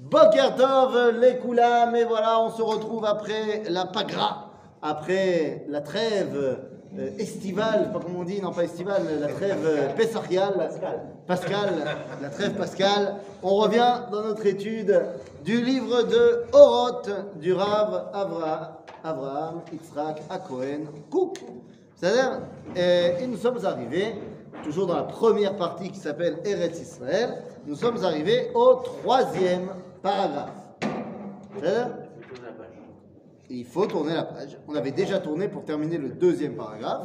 Boker Tov, les Koulam, et voilà, on se retrouve après la pagra, après la trêve euh, estivale, pas comment on dit, non pas estivale, la trêve euh, pessariale, Pascal, la trêve pascale. On revient dans notre étude du livre de Oroth du Rav Avra, Abraham, Yitzhak, Akohen, Kouk. C'est-à-dire, et, et nous sommes arrivés, toujours dans la première partie qui s'appelle Eretz Israël, nous sommes arrivés au troisième paragraphe. Il faut tourner la page. On avait déjà tourné pour terminer le deuxième paragraphe.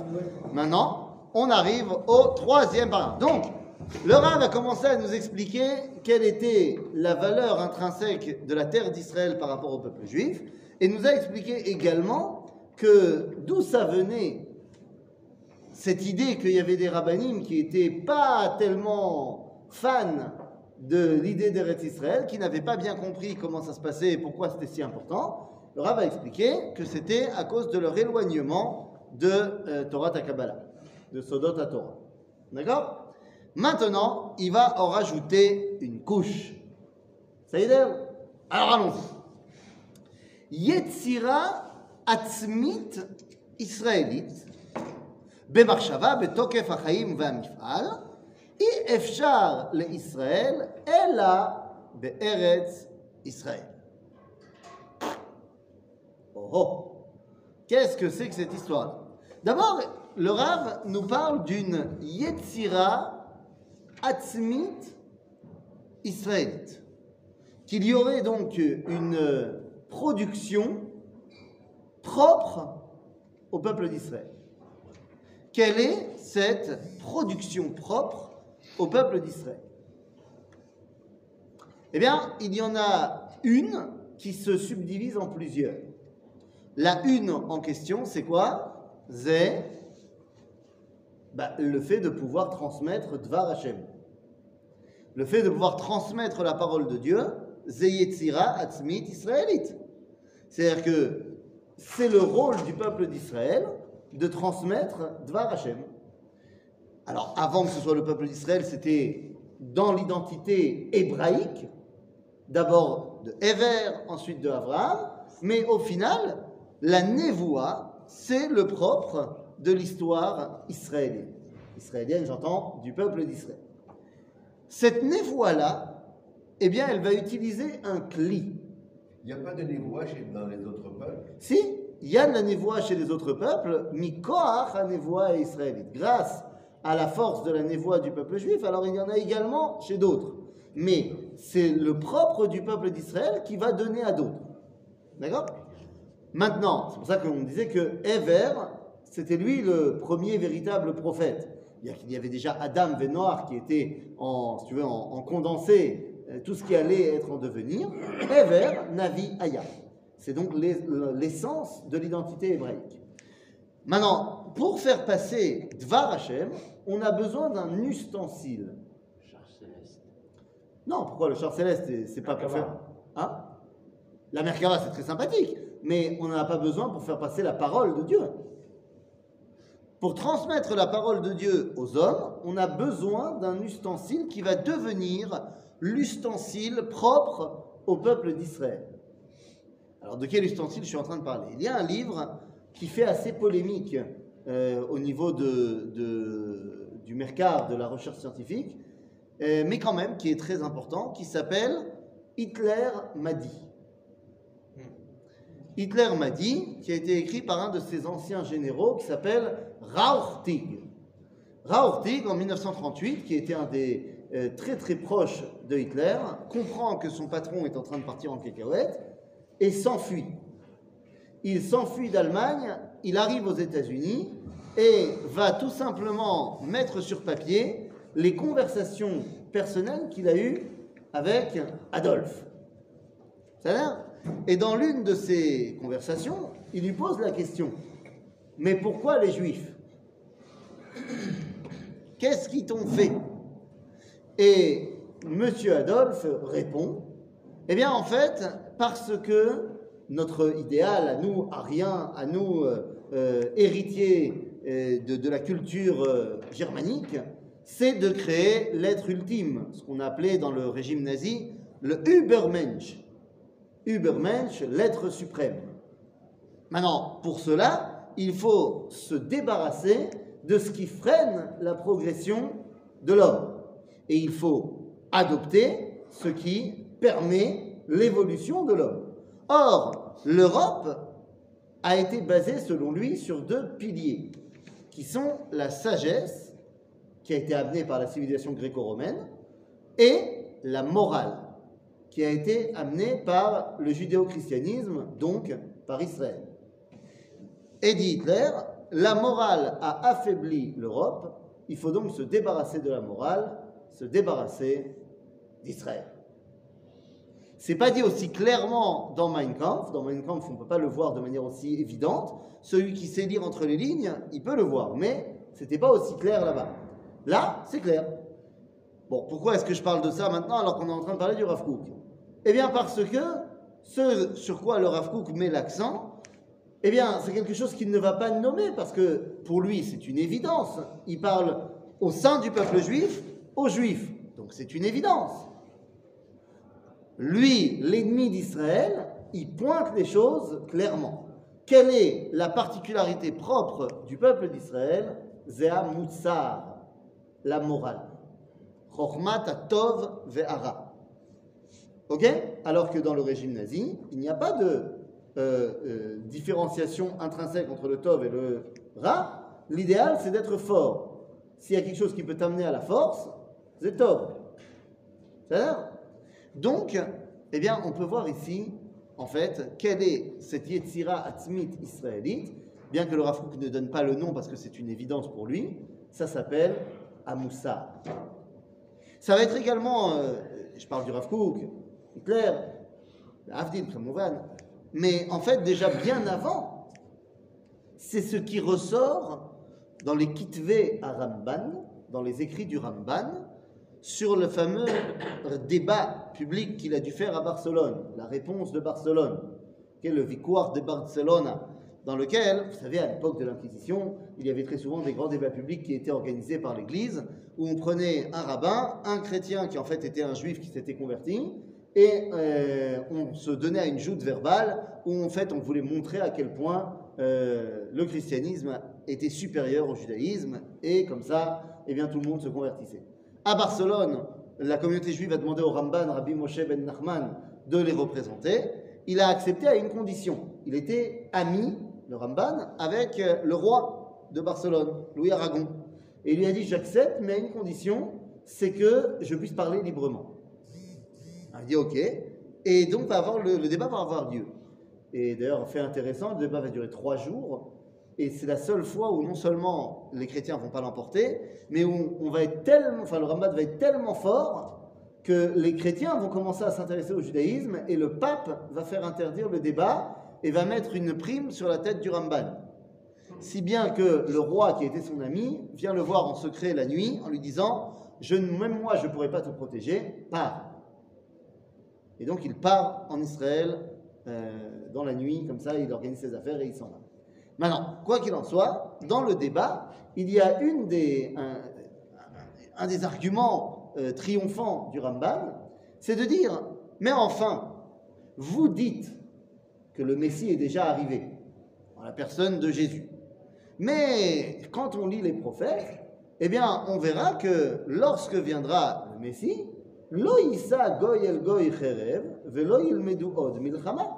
Maintenant, on arrive au troisième paragraphe. Donc, le Rav a commencé à nous expliquer quelle était la valeur intrinsèque de la terre d'Israël par rapport au peuple juif, et nous a expliqué également que d'où ça venait cette idée qu'il y avait des rabbinim qui n'étaient pas tellement fans de l'idée d'Eretz Israël, qui n'avaient pas bien compris comment ça se passait et pourquoi c'était si important. Le Rav a expliqué que c'était à cause de leur éloignement de euh, Torah Takabala, de Sodot à Torah. D'accord? Maintenant, il va en rajouter une couche. Ça y est Alors allons-y. Yetzira atzmit israélite, במחשבה בתוקף החיים והמפעל, אי אפשר לישראל אלא בארץ ישראל. Oh oh Qu'est-ce que c'est que cette histoire D'abord, le Rav nous parle d'une Yetzira Atzmit israélite. Qu'il y aurait donc une production propre au peuple d'Israël. Quelle est cette production propre au peuple d'Israël? Eh bien, il y en a une qui se subdivise en plusieurs. La une en question, c'est quoi? C'est bah, le fait de pouvoir transmettre Dvar Hashem. Le fait de pouvoir transmettre la parole de Dieu, Zeyetzira Atzmit Israélite. C'est-à-dire que c'est le rôle du peuple d'Israël de transmettre Dvar Hashem. Alors, avant que ce soit le peuple d'Israël, c'était dans l'identité hébraïque, d'abord de Ever, ensuite de Abraham, mais au final, la névoie, c'est le propre de l'histoire israélienne. Israélienne, j'entends, du peuple d'Israël. Cette névoie-là, eh bien, elle va utiliser un cli. Il n'y a pas de névoie dans les autres peuples? Si, il y a de la névoie chez les autres peuples, mikoach à névoie israélite. Grâce à la force de la névoie du peuple juif, alors il y en a également chez d'autres. Mais c'est le propre du peuple d'Israël qui va donner à d'autres. D'accord? Maintenant, c'est pour ça qu'on disait que Ever, c'était lui le premier véritable prophète. Il y avait déjà Adam Venoir qui était en, tu en, condensé euh, tout ce qui allait être en devenir. Ever, Navi, Aya. C'est donc l'essence de l'identité hébraïque. Maintenant, pour faire passer Dvar Hashem, on a besoin d'un ustensile. Char céleste. Non, pourquoi le char céleste C'est pas pour faire. Hein? La Merkava, c'est très sympathique, mais on n'en a pas besoin pour faire passer la parole de Dieu. Pour transmettre la parole de Dieu aux hommes, on a besoin d'un ustensile qui va devenir l'ustensile propre au peuple d'Israël. Alors, de quel ustensile je suis en train de parler? Il y a un livre qui fait assez polémique euh, au niveau de, du Mercard, de la recherche scientifique, euh, mais quand même qui est très important, qui s'appelle Hitler m'a dit. Hitler m'a dit, qui a été écrit par un de ses anciens généraux qui s'appelle Rauchtig. Rauchtig, en 1938, qui était un des euh, très très proches de Hitler, comprend que son patron est en train de partir en cacahuète et s'enfuit. Il s'enfuit d'Allemagne, il arrive aux États-Unis et va tout simplement mettre sur papier les conversations personnelles qu'il a eues avec Adolphe. Ça Et dans l'une de ces conversations, il lui pose la question Mais pourquoi les Juifs? Qu'est-ce qu'ils t'ont fait? Et Monsieur Adolphe répond Eh bien, en fait, parce que notre idéal à nous, à rien, à nous, euh, euh, héritiers euh, de, la culture germanique, c'est de créer l'être ultime, ce qu'on appelait dans le régime nazi le Übermensch. Übermensch, l'être suprême. Maintenant, pour cela, il faut se débarrasser de ce qui freine la progression de l'homme. Et il faut adopter ce qui permet l'évolution de l'homme. Or, l'Europe a été basée, selon lui, sur deux piliers, qui sont la sagesse, qui a été amenée par la civilisation gréco-romaine, et la morale, qui a été amenée par le judéo-christianisme, donc par Israël. Et dit Hitler, la morale a affaibli l'Europe, il faut donc se débarrasser de la morale, se débarrasser d'Israël. C'est pas dit aussi clairement dans Mein Kampf. Dans Mein Kampf, on ne peut pas le voir de manière aussi évidente. Celui qui sait lire entre les lignes, il peut le voir, mais c'était pas aussi clair là-bas. Là, c'est clair. Bon, pourquoi est-ce que je parle de ça maintenant alors qu'on est en train de parler du Rav Eh bien, parce que ce sur quoi le Rav met l'accent, eh bien, c'est quelque chose qu'il ne va pas nommer parce que pour lui, c'est une évidence. Il parle au sein du peuple juif, aux juifs. Donc c'est une évidence. Lui, l'ennemi d'Israël, il pointe les choses clairement. Quelle est la particularité propre du peuple d'Israël? Zéa Moussar, la morale. Chochmat Tov Ve'ara. Ok? Alors que dans le régime nazi, il n'y a pas de euh, euh, différenciation intrinsèque entre le Tov et le Ra. L'idéal, c'est d'être fort. S'il y a quelque chose qui peut t'amener à la force, c'est Tov. C'est-à-dire donc, eh on peut voir ici, en fait, quelle est cette Yetzira Atzmit israélite, bien que le Rav Kook ne donne pas le nom parce que c'est une évidence pour lui, ça s'appelle Amoussa. Ça va être également, euh, je parle du Rav Kook, Hitler, Avdil, Khamouvan, mais en fait, déjà bien avant, c'est ce qui ressort dans les Kitvé à Ramban, dans les écrits du Ramban, sur le fameux débat public qu'il a dû faire à Barcelone, la réponse de Barcelone, qui est le Victoire de Barcelone, dans lequel, vous savez, à l'époque de l'Inquisition, il y avait très souvent des grands débats publics qui étaient organisés par l'Église, où on prenait un rabbin, un chrétien qui en fait était un juif qui s'était converti, et euh, on se donnait à une joute verbale où en fait on voulait montrer à quel point euh, le christianisme était supérieur au judaïsme, et comme ça, eh bien, tout le monde se convertissait à Barcelone, la communauté juive a demandé au Ramban, Rabbi Moshe ben Nachman, de les représenter. Il a accepté à une condition. Il était ami, le Ramban, avec euh, le roi de Barcelone, Louis Aragon. Et il lui a dit J'accepte, mais à une condition, c'est que je puisse parler librement. Il a dit Ok. Et donc, le, le débat va avoir lieu. Et d'ailleurs, fait intéressant, le débat va durer trois jours. Et c'est la seule fois où non seulement les chrétiens vont pas l'emporter, mais où on va être enfin le Ramban va être tellement fort que les chrétiens vont commencer à s'intéresser au judaïsme et le pape va faire interdire le débat et va mettre une prime sur la tête du Ramban. Si bien que le roi qui était son ami vient le voir en secret la nuit en lui disant je, Même moi je ne pourrais pas te protéger, pars. Et donc il part en Israël euh, dans la nuit, comme ça il organise ses affaires et il s'en va. Maintenant, quoi qu'il en soit, dans le débat, il y a un, des arguments euh, triomphants du Ramban, c'est de dire, mais enfin, vous dites que le Messie est déjà arrivé, dans la personne de Jésus. Mais quand on lit les prophètes, eh bien, on verra que lorsque viendra le Messie, lo goy el goy cherev, ilmedu od milchama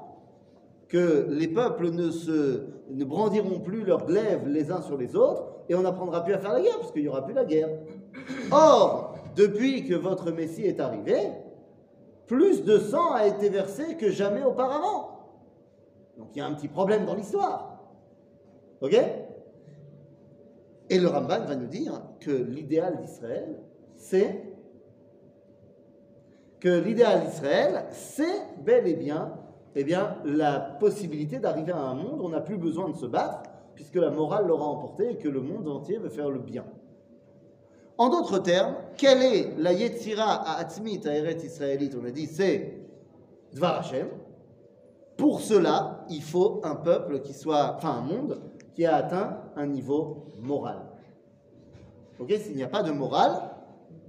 que les peuples ne, brandiront plus leurs glaives les uns sur les autres et on n'apprendra plus à faire la guerre parce qu'il n'y aura plus la guerre. Or, depuis que votre Messie est arrivé, plus de sang a été versé que jamais auparavant. Donc il y a un petit problème dans l'histoire. Ok? Et le Ramban va nous dire que l'idéal d'Israël, c'est que l'idéal d'Israël, c'est bel et bien eh bien, la possibilité d'arriver à un monde où on n'a plus besoin de se battre, puisque la morale l'aura emporté et que le monde entier veut faire le bien. En d'autres termes, quelle est la Yetzira à Atzmit, à Eret israélite? On a dit c'est Dvar Hashem. Pour cela, il faut un peuple qui soit, enfin un monde qui a atteint un niveau moral. Ok? S'il n'y a pas de morale,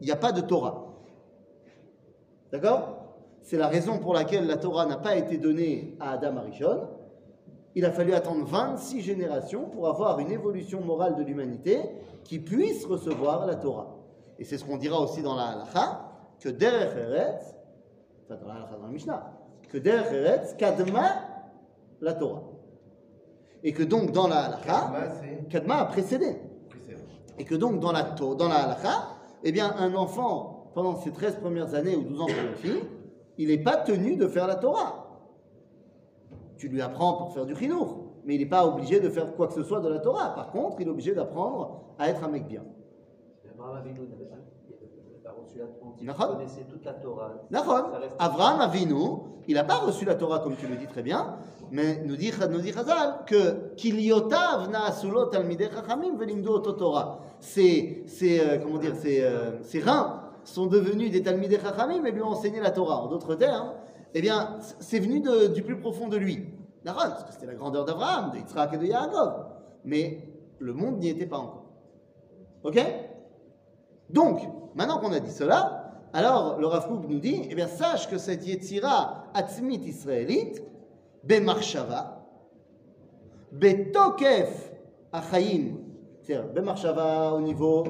il n'y a pas de Torah. D'accord? C'est la raison pour laquelle la Torah n'a pas été donnée à Adam Arishon. Il a fallu attendre 26 générations pour avoir une évolution morale de l'humanité qui puisse recevoir la Torah. Et c'est ce qu'on dira aussi dans la halakha, que derech eretz, enfin dans la halakha dans la Mishnah, que derech eretz kadma la Torah. Et que donc dans la halakha, Kadma, a précédé. Et que donc dans la, dans la halakha, eh bien un enfant, pendant ses 13 premières années ou 12 ans pour une fille, il n'est pas tenu de faire la Torah. Tu lui apprends pour faire du chinour, mais il n'est pas obligé de faire quoi que ce soit de la Torah. Par contre, il est obligé d'apprendre à être un mec bien. Abraham Avinu n'avait pas n'avait pas reçu la Torah. Il connaissait toute la Torah. Avraham Avinu, il n'a pas reçu la Torah comme tu le dis très bien, mais nous dit, nous dit Chazal que Kiliotav na'asulot talmidei chachamim velimdu. Ses, ses, euh, comment dire, ses, euh, ses reins sont devenus des talmidei chachamim et lui ont enseigné la Torah. En d'autres termes, eh bien, c'est venu du plus profond de lui. D'accord Parce que c'était la grandeur d'Abraham, de Yitzhak et de Yaakov. Mais le monde n'y était pas encore. Ok? Donc, maintenant qu'on a dit cela, alors le Rav Kook nous dit, eh bien, sache que cette Yetzira Atzmit israélite, Bemarshava, Betokef Achaim, c'est-à-dire Bemarshava au niveau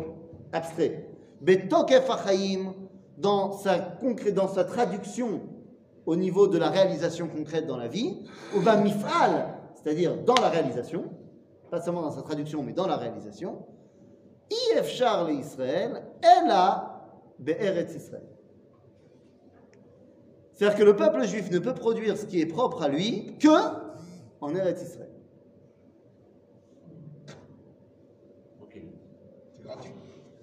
abstrait, Betokef Achaim, dans sa, dans sa traduction au niveau de la réalisation concrète dans la vie, ou ben Mifal, c'est-à-dire dans la réalisation, pas seulement dans sa traduction, mais dans la réalisation, Ifchar le Israël, Ella Be'eretz Israël. C'est-à-dire que le peuple juif ne peut produire ce qui est propre à lui que en Eretz Israël.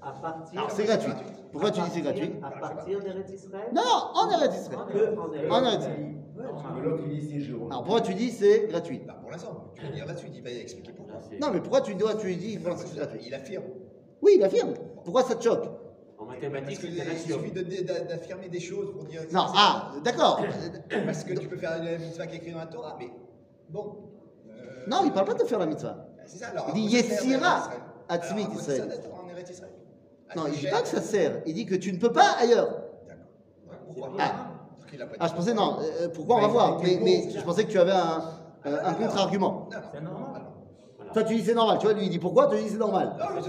À partir. Alors c'est gratuit. Pourquoi tu dis c'est gratuit À partir d'Eretz Israël Non, non, en Eretz Israël. Que en Eretz Israël. Il. Alors pourquoi tu dis c'est gratuit? Bah, pour l'instant, tu vas dire là-dessus, il va expliquer pourquoi. Non, mais pourquoi tu dois, tu dis pour l'instant, c'est gratuit? Il affirme. Oui, il affirme. Pourquoi ça te choque? En Parce mathématiques, qu'il c'est la suffit d'affirmer des choses pour dire. que Non, ah, d'accord. Parce que tu peux faire une mitzvah qui est écrite dans la Torah, mais bon. euh, Non, il parle pas de faire la mitzvah. C'est ça, alors. Il dit Israël Atzmit Israël. sert d'être en Eretz Israël Non, il dit cher. pas que ça sert. Il dit que tu ne peux pas ailleurs. D'accord. Pourquoi Ah. Dit- Ah, je pensais, non, euh, pourquoi on Bah, va voir mais, je pensais que tu avais un, un- Ah, un contre-argument. C'est normal. Toi, tu dis c'est normal, tu vois, lui, il dit pourquoi, toi, tu dis c'est normal. Non, mais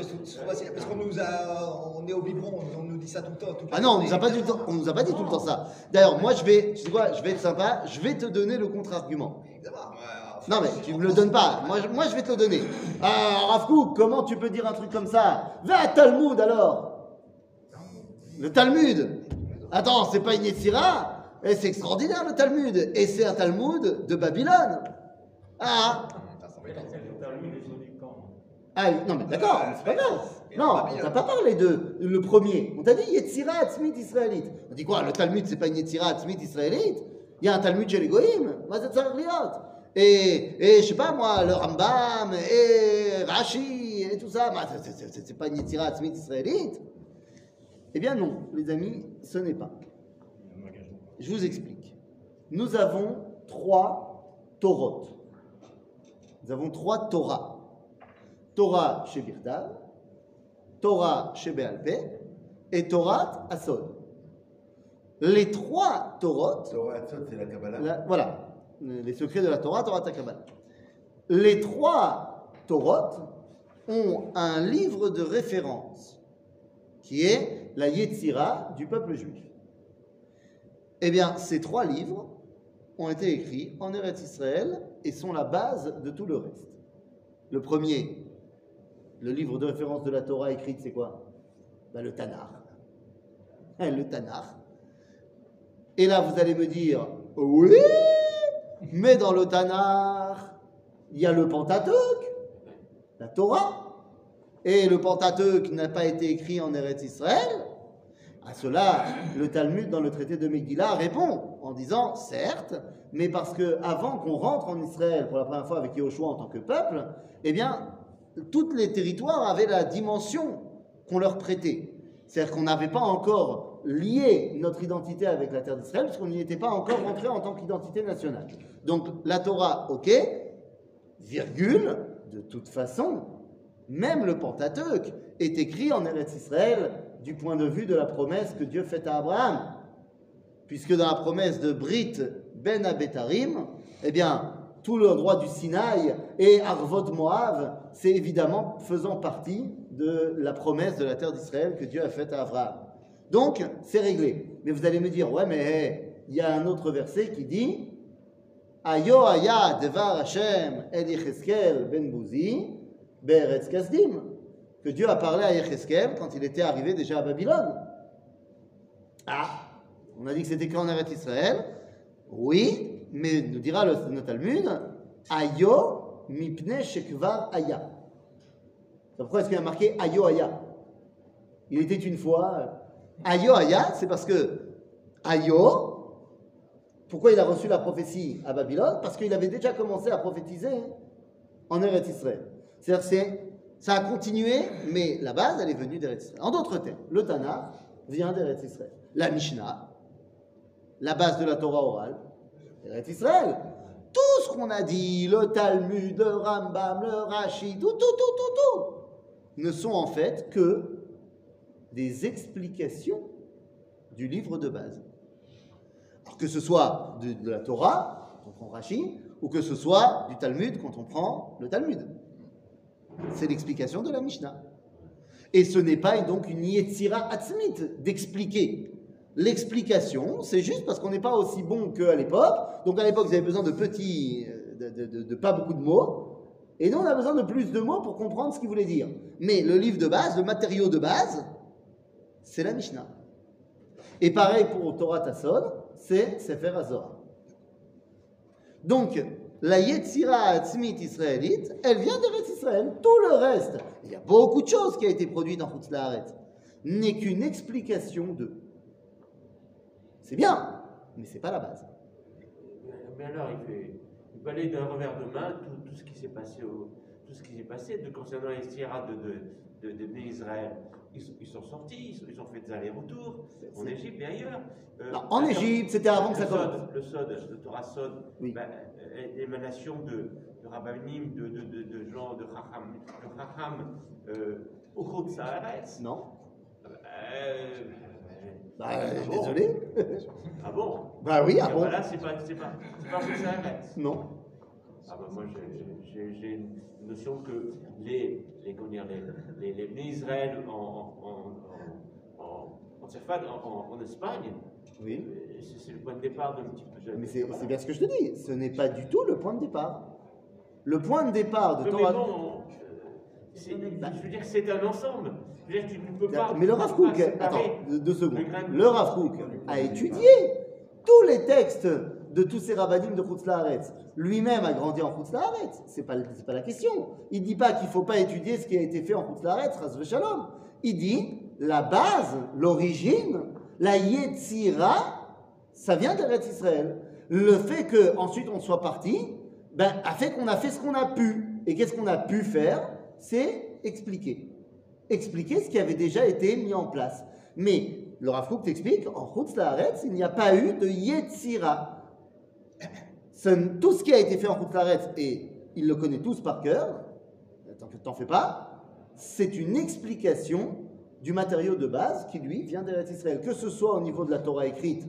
c'est parce qu'on nous a. On est au biberon, on nous dit ça tout le temps. Ah non, on nous a pas, du on nous a pas dit tout le temps ça. D'ailleurs, moi, je vais, tu sais quoi, je vais être sympa, je vais te donner le contre-argument. Non, mais tu me le donnes pas. Moi, je, vais te le donner. Ah, Rav Kook, comment tu peux dire un truc comme ça? Va à Talmud alors Le Talmud Attends, c'est pas une Yetzira? Et c'est extraordinaire le Talmud. Et c'est un Talmud de Babylone. Ah Ah non mais d'accord, c'est pas grave. Non, on t'a pas parlé de le premier. On t'a dit Yetzira Atzmit Israélite. On dit quoi? Le Talmud c'est pas une Yetzira Atzmit Israélite? Il y a un Talmud chez les. Et, et je sais pas moi, le Rambam, et Rashi, et tout ça. Bah, c'est- pas une Yetzira Atzmit Israélite Eh bien non, les amis, ce n'est pas. Je vous explique. Nous avons trois Torot. Nous avons trois Torah. Torah chez Birtav, Torah chez Béalpé et Torah Asod. Les trois Torot, Torah Hatzot, c'est la Kabbalah. la- voilà, les secrets de la Torah, Torah Takabal. Les trois Torot ont un livre de référence qui est la Yetzira du peuple juif. Eh bien, ces trois livres ont été écrits en Eretz Israël et sont la base de tout le reste. Le premier, le livre de référence de la Torah écrite, c'est quoi? Ben, Le Tanakh. Le Tanakh. Et là, vous allez me dire, oui, mais dans le Tanakh, il y a le Pentateuque, la Torah. Et le Pentateuque n'a pas été écrit en Eretz Israël. À cela, le Talmud dans le traité de Megillah répond en disant certes, mais parce que avant qu'on rentre en Israël pour la première fois avec Yahushua en tant que peuple, eh bien, tous les territoires avaient la dimension qu'on leur prêtait. C'est-à-dire qu'on n'avait pas encore lié notre identité avec la terre d'Israël, parce qu'on n'y était pas encore rentré en tant qu'identité nationale. Donc la Torah, ok, virgule, de toute façon, même le Pentateuque est écrit en Eretz Israël du point de vue de la promesse que Dieu fait à Abraham. puisque dans la promesse de Brit Ben Abetarim, eh bien, tout le droit du Sinaï et Arvot Moav, c'est évidemment faisant partie de la promesse de la terre d'Israël que Dieu a faite à Abraham. Donc, c'est réglé. Mais vous allez me dire, ouais, mais il y a un autre verset qui dit Ayo aya devar Hashem el Yecheskel ben Bouzi be'eretz kasdim que Dieu a parlé à Yecheskel quand il était arrivé déjà à Babylone. Ah, on a dit que c'était quand Eretz Israël. Oui, mais nous dira le, Talmud Ayo mipne shekvar aya. Pourquoi est-ce qu'il a marqué Ayo aya? Il était une fois. Ayo aya, c'est parce que Ayo, pourquoi il a reçu la prophétie à Babylone? Parce qu'il avait déjà commencé à prophétiser en Eretz Israël. C'est-à-dire c'est ça a continué, mais la base, elle est venue d'Eretz Israël. En d'autres termes, le Tanakh vient d'Eretz Israël. La Mishnah, la base de la Torah orale, Eretz Israël. Tout ce qu'on a dit, le Talmud, le Rambam, le Rashi, tout, tout, tout, tout, tout, ne sont en fait que des explications du livre de base. Alors que ce soit de, la Torah, quand on prend Rashi, ou que ce soit du Talmud, quand on prend le Talmud. C'est l'explication de la Mishnah. Et ce n'est pas donc une Yetzira Atzmit d'expliquer. L'explication, c'est juste parce qu'on n'est pas aussi bon qu'à l'époque. Donc à l'époque, vous avez besoin de petits, de- de pas beaucoup de mots. Et nous, on a besoin de plus de mots pour comprendre ce qu'il voulait dire. Mais le livre de base, le matériau de base, c'est la Mishnah. Et pareil pour Torah Tasson, c'est Sefer Hazorah. Donc, la Yetzira Atzmit israélite, elle vient d'Eretz Israël. Tout le reste, il y a beaucoup de choses qui ont été produites en Chutz La'aretz, n'est qu'une explication de. C'est bien, mais c'est pas la base. Mais alors, il fait il d'un revers de main tout, ce qui s'est passé, tout ce qui passé concernant les de, de, de, de Israël. Ils, sont- ils sont sortis, ils, ont fait des allers-retours en C'est- Égypte et ailleurs. Euh, Non, en Égypte, c'était avant que ça commence. Sod, Le Sod, le Torah Sod, Oui. ben, est l'émanation de, de Rabbanim, de, de, de, de gens de Chacham, de Chacham euh. Non Euh, Bah, bon. désolé. Ah bon Bah oui, ah bon voilà, c'est pas, c'est pas, c'est pas Chutz La'aretz. Non. Ah bah moi j'ai- une notion que les, les, les, les, les Israël en, en, en, en, Espagne, Oui. euh, c'est le point de départ d'un petit peu. Mais c'est bien ce que je te dis. Ce n'est pas du tout le point de départ. Le point de départ de Torah. bon, c'est- je veux dire, c'est un ensemble. Je veux dire, tu ne peux pas. Mais le Rav Kook, attends, deux, secondes. le de- Le Rav Kook a étudié tous les textes de tous ces rabbinim de Chutz La'aretz. Lui-même a grandi en Chutz La'aretz. C'est pas, pas la question. Il dit pas qu'il faut pas étudier ce qui a été fait en Chutz La'aretz, Ras Shalom. Il dit la base, l'origine, la Yetzira, ça vient d'Eretz Israël. Le fait que ensuite on soit parti, ben, a fait qu'on a fait ce qu'on a pu. Et qu'est-ce qu'on a pu faire? C'est expliquer expliquer ce qui avait déjà été mis en place. Mais le Rav t'explique, en Chutz La'aretz, il n'y a pas eu de Yetzira. Tout ce qui a été fait en Chutz La'aretz, et ils le connaissent tous par cœur, t'en fais pas, c'est une explication du matériau de base qui, lui, vient d'Eretz Israël. Que ce soit au niveau de la Torah écrite,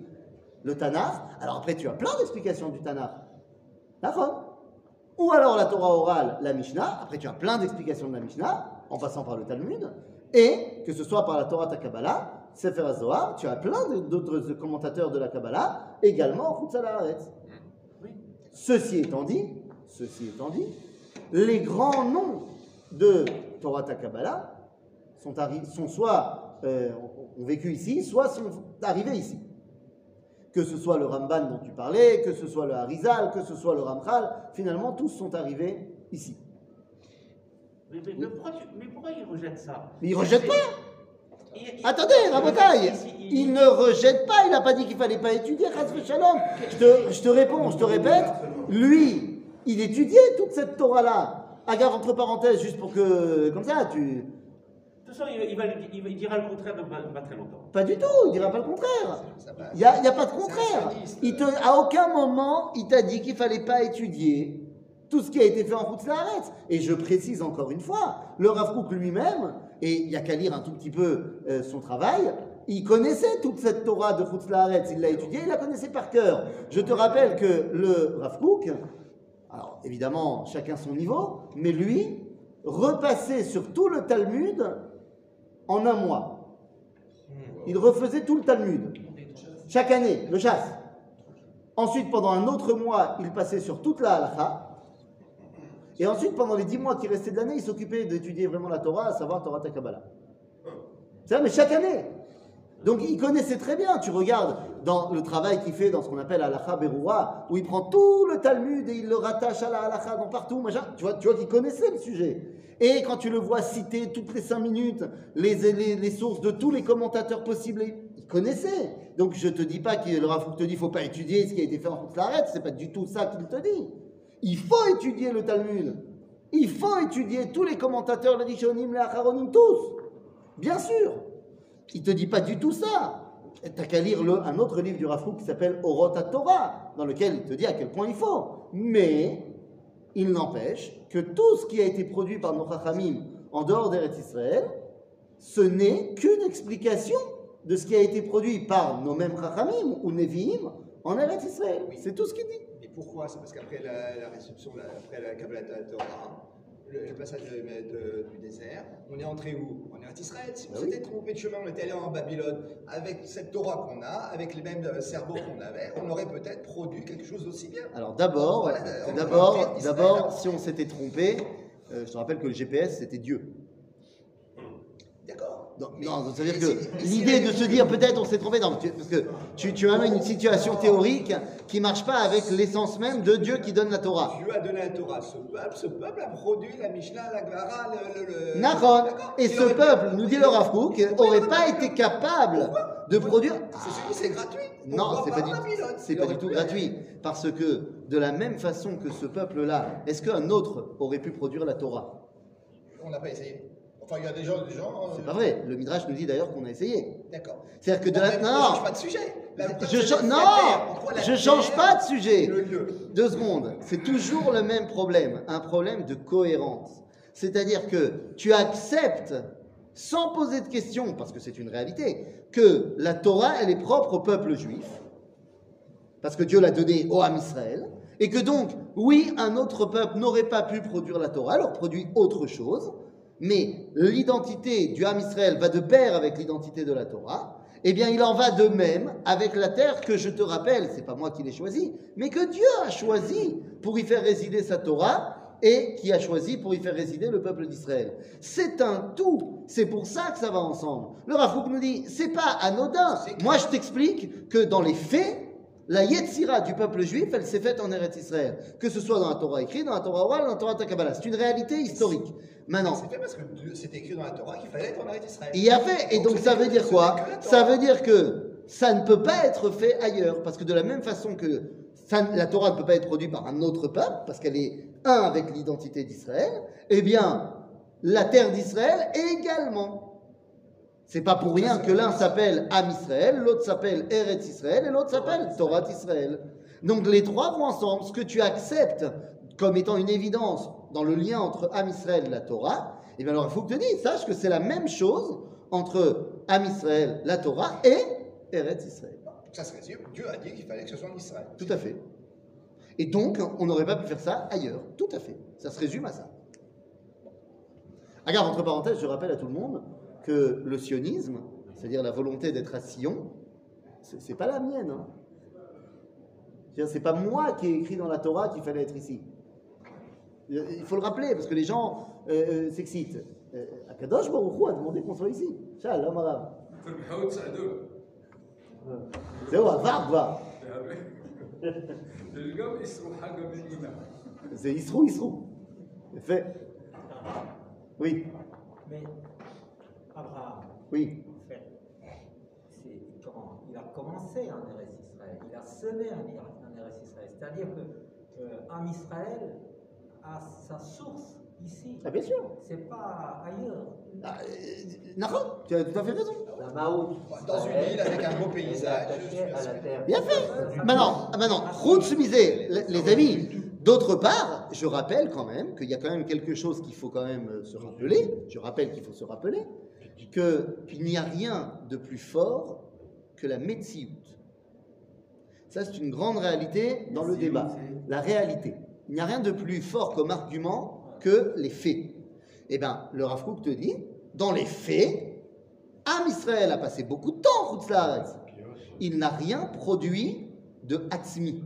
le Tanakh, alors après tu as plein d'explications du Tanakh. D'accord? Ou alors la Torah orale, la Mishnah, après tu as plein d'explications de la Mishnah, en passant par le Talmud, et que ce soit par la Torah ta Kabbalah, Sefer HaZohar, tu as plein d'autres commentateurs de la Kabbalah, également en La'aretz. Ceci étant dit, ceci étant dit, les grands noms de Torah ta Kabbalah sont, sont soit euh, ont vécu ici, soit sont arrivés ici. Que ce soit le Ramban dont tu parlais, que ce soit le Harizal, que ce soit le Ramchal, finalement tous sont arrivés ici. Mais, mais- mais pourquoi, tu- mais pourquoi ils rejettent ça? Mais ils rejettent pas! Attendez, il- Rabotaille il- ne rejette pas, il n'a pas dit qu'il fallait pas étudier, Shalom. Je te, je te réponds, je te répète, lui, il étudiait toute cette Torah-là. Agave entre parenthèses, juste pour que, comme ça, tu... De toute façon, il, va, il, va- il dira le contraire dans pas, pas très longtemps. Pas du tout, il dira pas le contraire. Il n'y a, il y a pas de contraire. Il te, à aucun moment, il t'a dit qu'il fallait pas étudier tout ce qui a été fait en Chutz La'aretz. Et je précise encore une fois, le Rav Kook lui-même, et il n'y a qu'à lire un tout petit peu euh, son travail, il connaissait toute cette Torah de Chutz Laaretz, il l'a étudiée, il la connaissait par cœur. Je te rappelle que le Rav alors évidemment chacun son niveau, mais lui repassait sur tout le Talmud en un mois. Il refaisait tout le Talmud, chaque année, le chasse. Ensuite, pendant un autre mois, il passait sur toute la halakha. Et ensuite, pendant les dix mois qui restaient de l'année, il s'occupait d'étudier vraiment la Torah, à savoir Torah Takabala. C'est ça, mais chaque année. Donc il connaissait très bien. Tu regardes dans le travail qu'il fait dans ce qu'on appelle Halakha Beroura, où il prend tout le Talmud et il le rattache à la Halakha dans partout, machin. Tu vois, tu vois qu'il connaissait le sujet. Et quand tu le vois citer toutes les cinq minutes les, les, sources de tous les commentateurs possibles, il connaissait. Donc je te dis pas que le te dit faut pas étudier ce qui a été fait en Arrête, c'est pas du tout ça qu'il te dit. Il faut étudier le Talmud. Il faut étudier tous les commentateurs, les Rishonim, les Acharonim, tous. Bien sûr. Il te dit pas du tout ça. T'as qu'à lire le- un autre livre du Rafouk qui s'appelle Orot Torah, dans lequel il te dit à quel point il faut. Mais il n'empêche que tout ce qui a été produit par nos Chachamim en dehors d'Eretz Israël, ce n'est qu'une explication de ce qui a été produit par nos mêmes Chachamim ou Nevi'im en Eretz Israël. C'est tout ce qu'il dit. Et pourquoi? C'est parce qu'après la, la réception, la- après la Kabbalah Torah, le, le passage de- de- du désert, on est entré où? On est à Israël. Si on Ah oui. s'était trompé de chemin, on était allé en Babylone, avec cette Torah qu'on a, avec les mêmes euh, cerveaux qu'on avait, on aurait peut-être produit quelque chose d'aussi bien. Alors d'abord, Voilà, on d'abord, d'abord, si on s'était trompé, euh, je te rappelle que le GPS c'était Dieu. Non, non, ça veut dire mais que l'idée la- de se dire peut-être on s'est trompé, non, tu- parce que tu, tu amènes une situation théorique qui marche pas avec l'essence même de Dieu qui donne la Torah. Dieu a donné la Torah à ce peuple, ce peuple a produit la Mishnah, la Gemara, le. le, le- Nahon, D'accord et ce peuple, nous dit le Rav Kook, Pourquoi il aurait aurait pas été capable de produire. C'est c'est gratuit. Non, c'est pas du, c'est pas du tout gratuit. Parce que de la même façon que ce peuple-là, est-ce qu'un autre aurait pu produire la Torah? On n'a pas essayé. Enfin, il y a des gens. Des gens C'est euh, pas vrai. Le Midrash nous dit d'ailleurs qu'on a essayé. D'accord. C'est-à-dire que de la. ne Non, change pas de sujet. La- Je cha- non, terre. Je change pas de sujet. et Le lieu. Deux secondes. C'est toujours le même problème, un problème de cohérence. C'est-à-dire que tu acceptes, sans poser de questions, parce que c'est une réalité, que la Torah, elle est propre au peuple juif, parce que Dieu l'a donnée au Ham Israël, et que donc, oui, un autre peuple n'aurait pas pu produire la Torah, alors produit autre chose, mais l'identité du Ham Israël va de pair avec l'identité de la Torah, eh bien, il en va de même avec la terre que je te rappelle, c'est pas moi qui l'ai choisie, mais que Dieu a choisi pour y faire résider sa Torah et qui a choisi pour y faire résider le peuple d'Israël. C'est un tout, c'est pour ça que ça va ensemble. Le Rafouk nous dit, c'est pas anodin. Moi, je t'explique que dans les faits, la Yetzira du peuple juif, elle s'est faite en Eretz Israël. Que ce soit dans la Torah écrite, dans la Torah orale, dans la Torah Takabala. C'est une réalité historique. Maintenant, C'est fait parce que c'était écrit dans la Torah qu'il fallait être en Eretz Israël. il y a fait. Et donc c'était ça veut dire c'était quoi. Ça veut dire que ça ne peut pas être fait ailleurs. Parce que de la même façon que ça- la Torah ne peut pas être produite par un autre peuple, parce qu'elle est un avec l'identité d'Israël, eh bien, la terre d'Israël également. C'est pas pour rien que l'un s'appelle Am Israël, l'autre s'appelle Eretz Israël et l'autre s'appelle Torah Israël. Donc les trois vont ensemble. Ce que tu acceptes comme étant une évidence dans le lien entre Am Israël et la Torah, eh bien alors il faut que tu dises, sache que c'est la même chose entre Am Israël, la Torah et Eretz Israël. Ça se résume. Dieu a dit qu'il fallait que ce soit en Israël. Tout à fait. Et donc, on n'aurait pas pu faire ça ailleurs. Tout à fait. Ça se résume à ça. Regarde, entre parenthèses, je rappelle à tout le monde que le sionisme, c'est-à-dire la volonté d'être à Sion, c'est pas la mienne. Hein. C'est pas moi qui ai écrit dans la Torah qu'il fallait être ici. Il faut le rappeler, parce que les gens euh, euh, s'excitent. Euh, Akadosh Baruch Hu a demandé qu'on soit ici. Shalom hein, Arab. C'est où, Avar, va. C'est Isrou, Isrou. Fait. Oui. Mais Abraham, oui. en fait, c'est quand il a commencé en Eretz Israël, il a semé en Eretz Israël. C'est-à-dire que euh, Am Israël a sa source ici. Ah, bien sûr. C'est pas ailleurs. Ah, euh, tu as tout à fait raison. La. Dans une île avec un beau paysage. attaché à la terre. Bien fait. Maintenant, maintenant, Khutz Misé, les, les amis, d'autre part, je rappelle quand même qu'il y a quand même quelque chose qu'il faut quand même euh, se rappeler. Je rappelle qu'il faut se rappeler qu'il n'y a rien de plus fort que la Metsiout. Ça, c'est une grande réalité dans le débat. La réalité. Il n'y a rien de plus fort comme argument que les faits. Eh bien, le Rav Kook te dit, dans les faits, Am Israël a passé beaucoup de temps en. Il n'a rien produit de Hatzmi.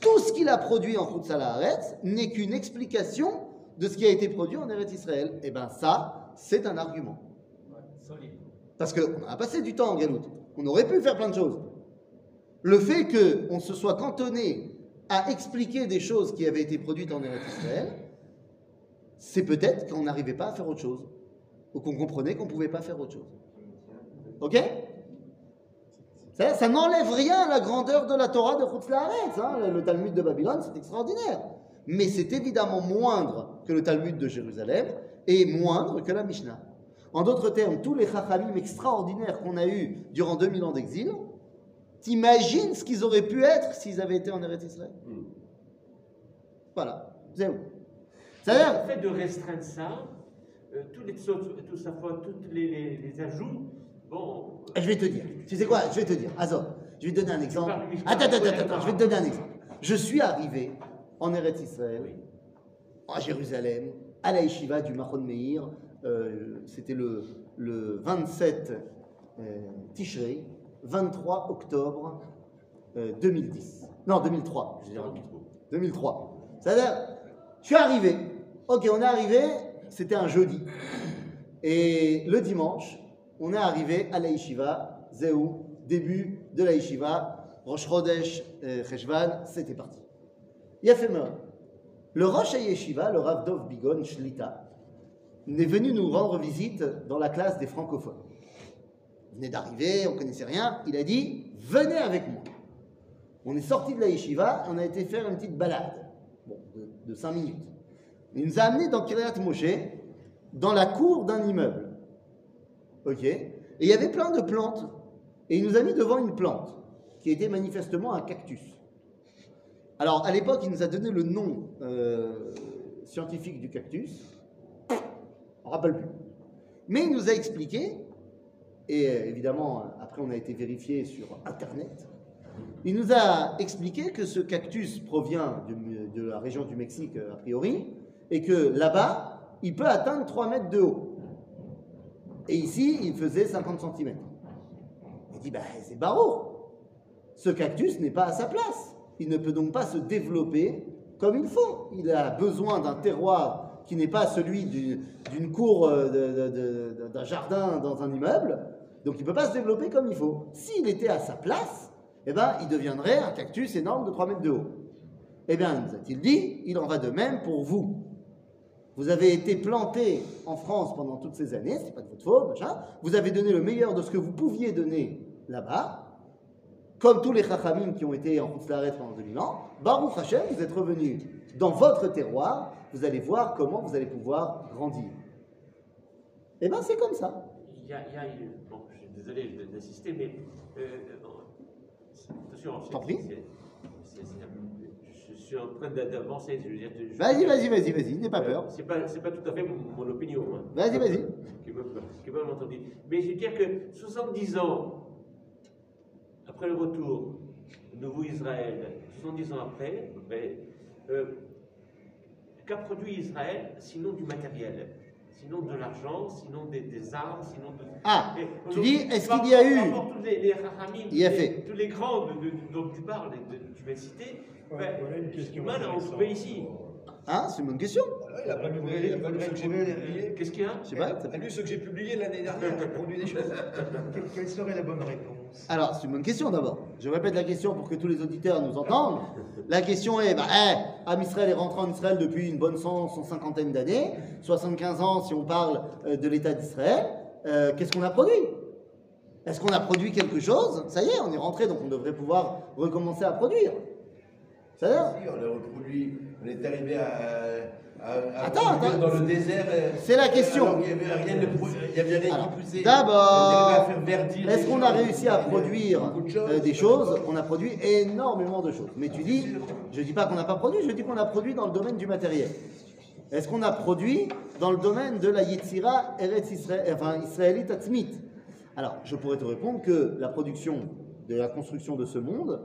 Tout ce qu'il a produit en La'aretz n'est qu'une explication de ce qui a été produit en Eretz Israël. Eh bien, ça, c'est un argument. Parce qu'on a passé du temps en Galoute. On aurait pu faire plein de choses. Le fait qu'on se soit cantonné à expliquer des choses qui avaient été produites en Eretz Israël, c'est peut-être qu'on n'arrivait pas à faire autre chose. Ou qu'on comprenait qu'on ne pouvait pas faire autre chose. Ok? Ça, ça n'enlève rien à la grandeur de la Torah de Chutz hein. Le- Le Talmud de Babylone, c'est extraordinaire. Mais c'est évidemment moindre que le Talmud de Jérusalem et moindre que la Mishnah. En d'autres termes, tous les chachamim extraordinaires qu'on a eus durant 2000 ans d'exil, t'imagines ce qu'ils auraient pu être s'ils avaient été en Eretz Israël? Voilà. C'est où? Le C'est-à-dire, fait de restreindre ça, euh, tous les tout ça fois, tous les, les, les ajouts, bon. je vais te dire. Tu sais quoi? Je vais te dire. Azor, je vais te donner un exemple. Attends, attends, attends, d'accord. je vais te donner un exemple. Je suis arrivé en Eretz Israël, Oui. à Jérusalem, à la yeshiva du Mahon Meir. euh, C'était le, le 27 euh, Tishrei, 23 octobre euh, 2010. Non, 2003. je dirais. 2003. C'est-à-dire, je suis arrivé. Ok, on est arrivé, c'était un jeudi. Et le dimanche, on est arrivé à la yeshiva, début de la yeshiva, Rosh euh, Cheshvan, c'était parti. Il. Le Rosh Yeshiva, le Rav Dov Bigon Shlita, est venu nous rendre visite dans la classe des francophones. Il venait d'arriver, on connaissait rien. Il a dit Venez avec moi. On est sorti de la yeshiva, on a été faire une petite balade, bon, de, 5 minutes. Il nous a amenés dans Kiryat Moshe, dans la cour d'un immeuble. Ok Et il y avait plein de plantes. Et il nous a mis devant une plante, qui était manifestement un cactus. Alors, à l'époque, il nous a donné le nom euh, scientifique du cactus. On rappelle plus. Mais il nous a expliqué, et euh, évidemment, après on a été vérifié sur Internet, il nous a expliqué que ce cactus provient de la région du Mexique, euh, a priori, et que là-bas, il peut atteindre 3 mètres de haut. Et ici, il faisait 50 cm. Il dit, bah, c'est barreau. Ce cactus n'est pas à sa place. Il ne peut donc pas se développer comme il faut. Il a besoin d'un terroir qui n'est pas celui du- d'une cour, euh, d'un jardin dans un immeuble. Donc il ne peut pas se développer comme il faut. S'il était à sa place, eh ben, il deviendrait un cactus énorme de 3 mètres de haut. Eh bien, nous a-t-il dit, il en va de même pour vous. Vous avez été planté en France pendant toutes ces années, c'est pas de votre faute. Vous avez donné le meilleur de ce que vous pouviez donner là-bas. Comme tous les chachamim qui ont été en Hutzlaret pendant 2000 ans, Baruch Hashem, vous êtes revenus dans votre terroir, vous allez voir comment vous allez pouvoir grandir. Eh bien, c'est comme ça. Il y a, il y a une- bon, je suis désolé d'insister, mais euh, euh, attention, je suis en train d'a- d'avancer. Vas-y, vas-y, vas-y, vas-y, n'aie pas Euh, peur. C'est pas, pas tout à fait mon, mon opinion. hein. Vas-y, vas-y. Qui me entendu. Mais je veux dire que 70 ans après le retour du nouveau Israël, 70 ans après, euh, qu'a produit Israël sinon du matériel Sinon de l'argent, sinon des, des armes, sinon de... Ah, Et tu dis, est-ce qu'il y a eu- tous les, les Rahamim, Il y a tous les- fait. Tous les grands de- de- dont tu parles, et de- tu vas citer, ben, j'ai du mal à en trouver ici. Hein, c'est une bonne question. Voilà, il a pas lu il a pas lu ce que j'ai publié. Qu'est-ce qu'il y a? Je sais pas. Il a lu ce que j'ai publié l'année dernière, j'ai produit des choses. Quelle serait la bonne réponse? Alors, c'est une bonne question d'abord. Je répète la question pour que tous les auditeurs nous entendent. La question est, bah, eh, Am Israël est rentré en Israël depuis une bonne cent, cent cinquantaine d'années, 75 ans si on parle euh, de l'État d'Israël. Euh, Qu'est-ce qu'on a produit? Est-ce qu'on a produit quelque chose? Ça y est, on est rentré, donc on devrait pouvoir recommencer à produire. Ça y est on a reproduit, on est arrivé à, à, à Attends, attends. dans le désert. euh, C'est la question. alors qu'il y avait rien de pro- il y avait rien Alors, qui poussait. d'abord, Est-ce qu'on a réussi à produire beaucoup de choses. euh, des choses? On a produit énormément de choses. Mais tu dis, je ne dis pas qu'on n'a pas produit, je dis qu'on a produit dans le domaine du matériel. Est-ce qu'on a produit dans le domaine de la Yetzira Eretz Israël, enfin, israélite Atzmit? Alors, je pourrais te répondre que la production de la construction de ce monde,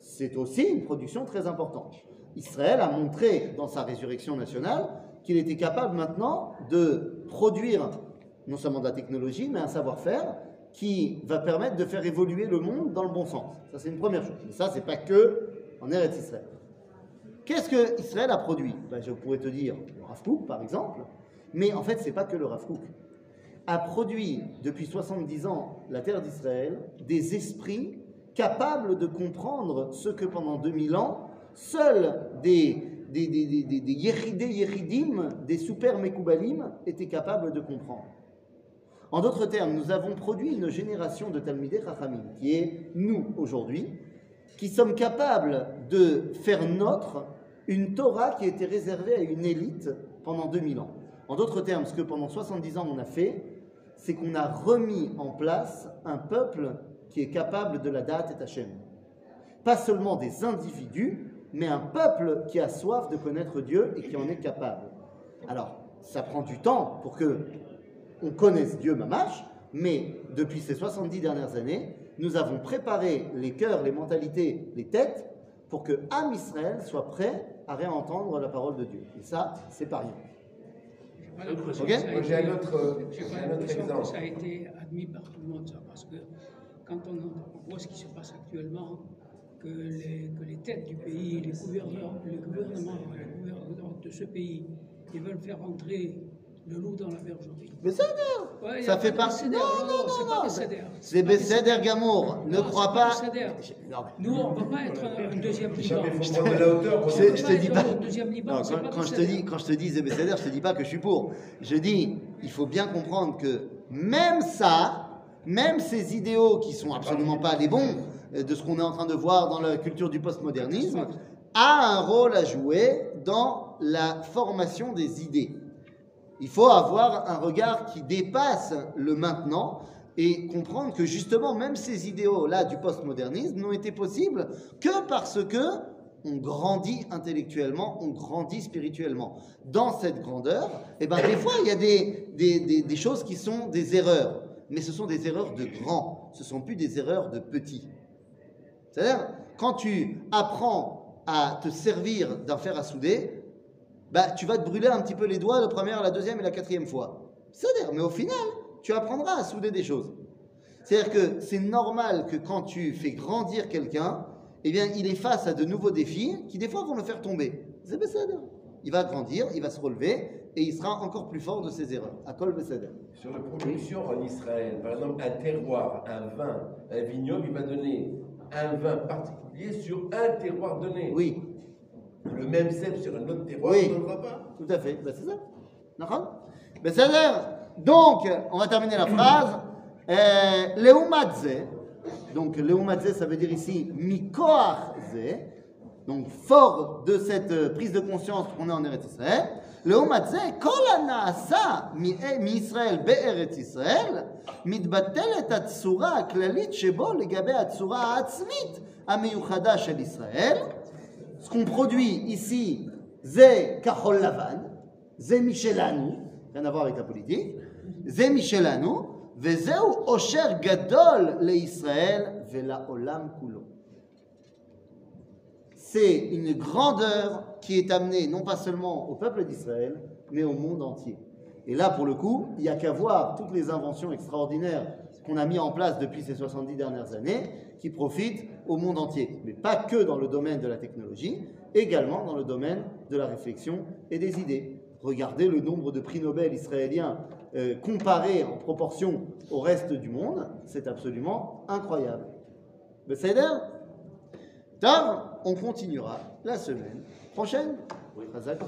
c'est aussi une production très importante. Israël a montré dans sa résurrection nationale qu'il était capable maintenant de produire non seulement de la technologie, mais un savoir-faire qui va permettre de faire évoluer le monde dans le bon sens. Ça, c'est une première chose. Mais ça, c'est pas que en Eretz Israël. Qu'est-ce que Israël a produit? Ben, Je pourrais te dire le Rav par exemple, mais en fait, c'est pas que le Rav. A produit depuis 70 ans la terre d'Israël des esprits capables de comprendre ce que pendant 2000 ans, seuls des, des, des, des, des, des Yéridé Yéridim, des super Mekoubalim, étaient capables de comprendre. En d'autres termes, nous avons produit une génération de Talmidei Chachamim, qui est nous aujourd'hui, qui sommes capables de faire notre une Torah qui était réservée à une élite pendant 2000 ans. En d'autres termes, ce que pendant 70 ans on a fait, c'est qu'on a remis en place un peuple qui est capable de la date et Hachem. Pas seulement des individus, mais un peuple qui a soif de connaître Dieu et qui en est capable. Alors, ça prend du temps pour que on connaisse Dieu Mamash, mais depuis ces 70 dernières années, nous avons préparé les cœurs, les mentalités, les têtes pour que Am Israël soit prêt à réentendre la parole de Dieu. Et ça, c'est pas rien. J'ai un autre- j'ai un autre exemple. ça a été admis par tout le monde, ça, parce que quand on, on voit ce qui se passe actuellement, que les, que les têtes du pays, les gouverneurs, les gouvernements, les gouverneurs de ce pays, ils veulent faire entrer le loup dans la bergerie. Mais ça, Ouais, ça fait partie. Besséder, Non, non, c'est non, pas non. Besséder. C'est Besséder Gamour. Ne crois c'est pas. Besséder. Non, Nous, on ne va pas être un, deuxième Liban. Je te- dis pas. Quand, je te Besséder. dis, quand je te dis Zébécéder, je te dis pas que je suis pour. Je dis, il faut bien comprendre que même ça, même ces idéaux qui sont absolument pas les bons de ce qu'on est en train de voir dans la culture du postmodernisme, a un rôle à jouer dans la formation des idées. Il faut avoir un regard qui dépasse le maintenant et comprendre que justement, même ces idéaux-là du postmodernisme n'ont été possibles que parce que on grandit intellectuellement, on grandit spirituellement. Dans cette grandeur, eh ben, des fois, il y a des, des, des- des choses qui sont des erreurs, mais ce sont des erreurs de grands, ce sont plus des erreurs de petits. C'est-à-dire, quand tu apprends à te servir d'un fer à souder, bah, tu vas te brûler un petit peu les doigts la première, la deuxième et la quatrième fois. C'est-à-dire, mais au final, tu apprendras à souder des choses. C'est-à-dire que c'est normal que quand tu fais grandir quelqu'un, eh bien, il est face à de nouveaux défis qui, des fois, vont le faire tomber. C'est. Il va grandir, il va se relever et il sera encore plus fort de ses erreurs. À Kol. Sur la production en Israël, par exemple, un terroir, un vin, un vignoble, il va donner un vin particulier sur un terroir donné. Oui, Le même cèpe sur un autre terroir, Oui. on ne le voit pas. tout à fait. Ben, c'est ça. D'accord? Besséder. Donc, on va terminer la phrase. Euh, Leumadze. Donc, Leumadze, ça veut dire ici Mikoarze. Donc, fort de cette euh, prise de conscience qu'on est en Eretz Israël, le kol ha'na'asa mi'Israël be'Eretz Israël, mitbatelet atzura aklalit shebo legabe atzura ha'atzmit ha'meyuchada shel Israël. Ce qu'on produit ici, ze kachol lavan, ze michelanu, rien à voir avec la politique, ze michelanu, vezeu osher gadol le'Israël ve'la'olam kulo c'est une grandeur qui est amenée non pas seulement au peuple d'Israël, mais au monde entier. Et là, pour le coup, il n'y a qu'à voir toutes les inventions extraordinaires qu'on a mis en place depuis ces 70 dernières années, qui profitent au monde entier. Mais pas que dans le domaine de la technologie, également dans le domaine de la réflexion et des idées. Regardez le nombre de prix Nobel israéliens euh, comparé en proportion au reste du monde, c'est absolument incroyable. Besséder Tov, on continuera la semaine prochaine. Chazak.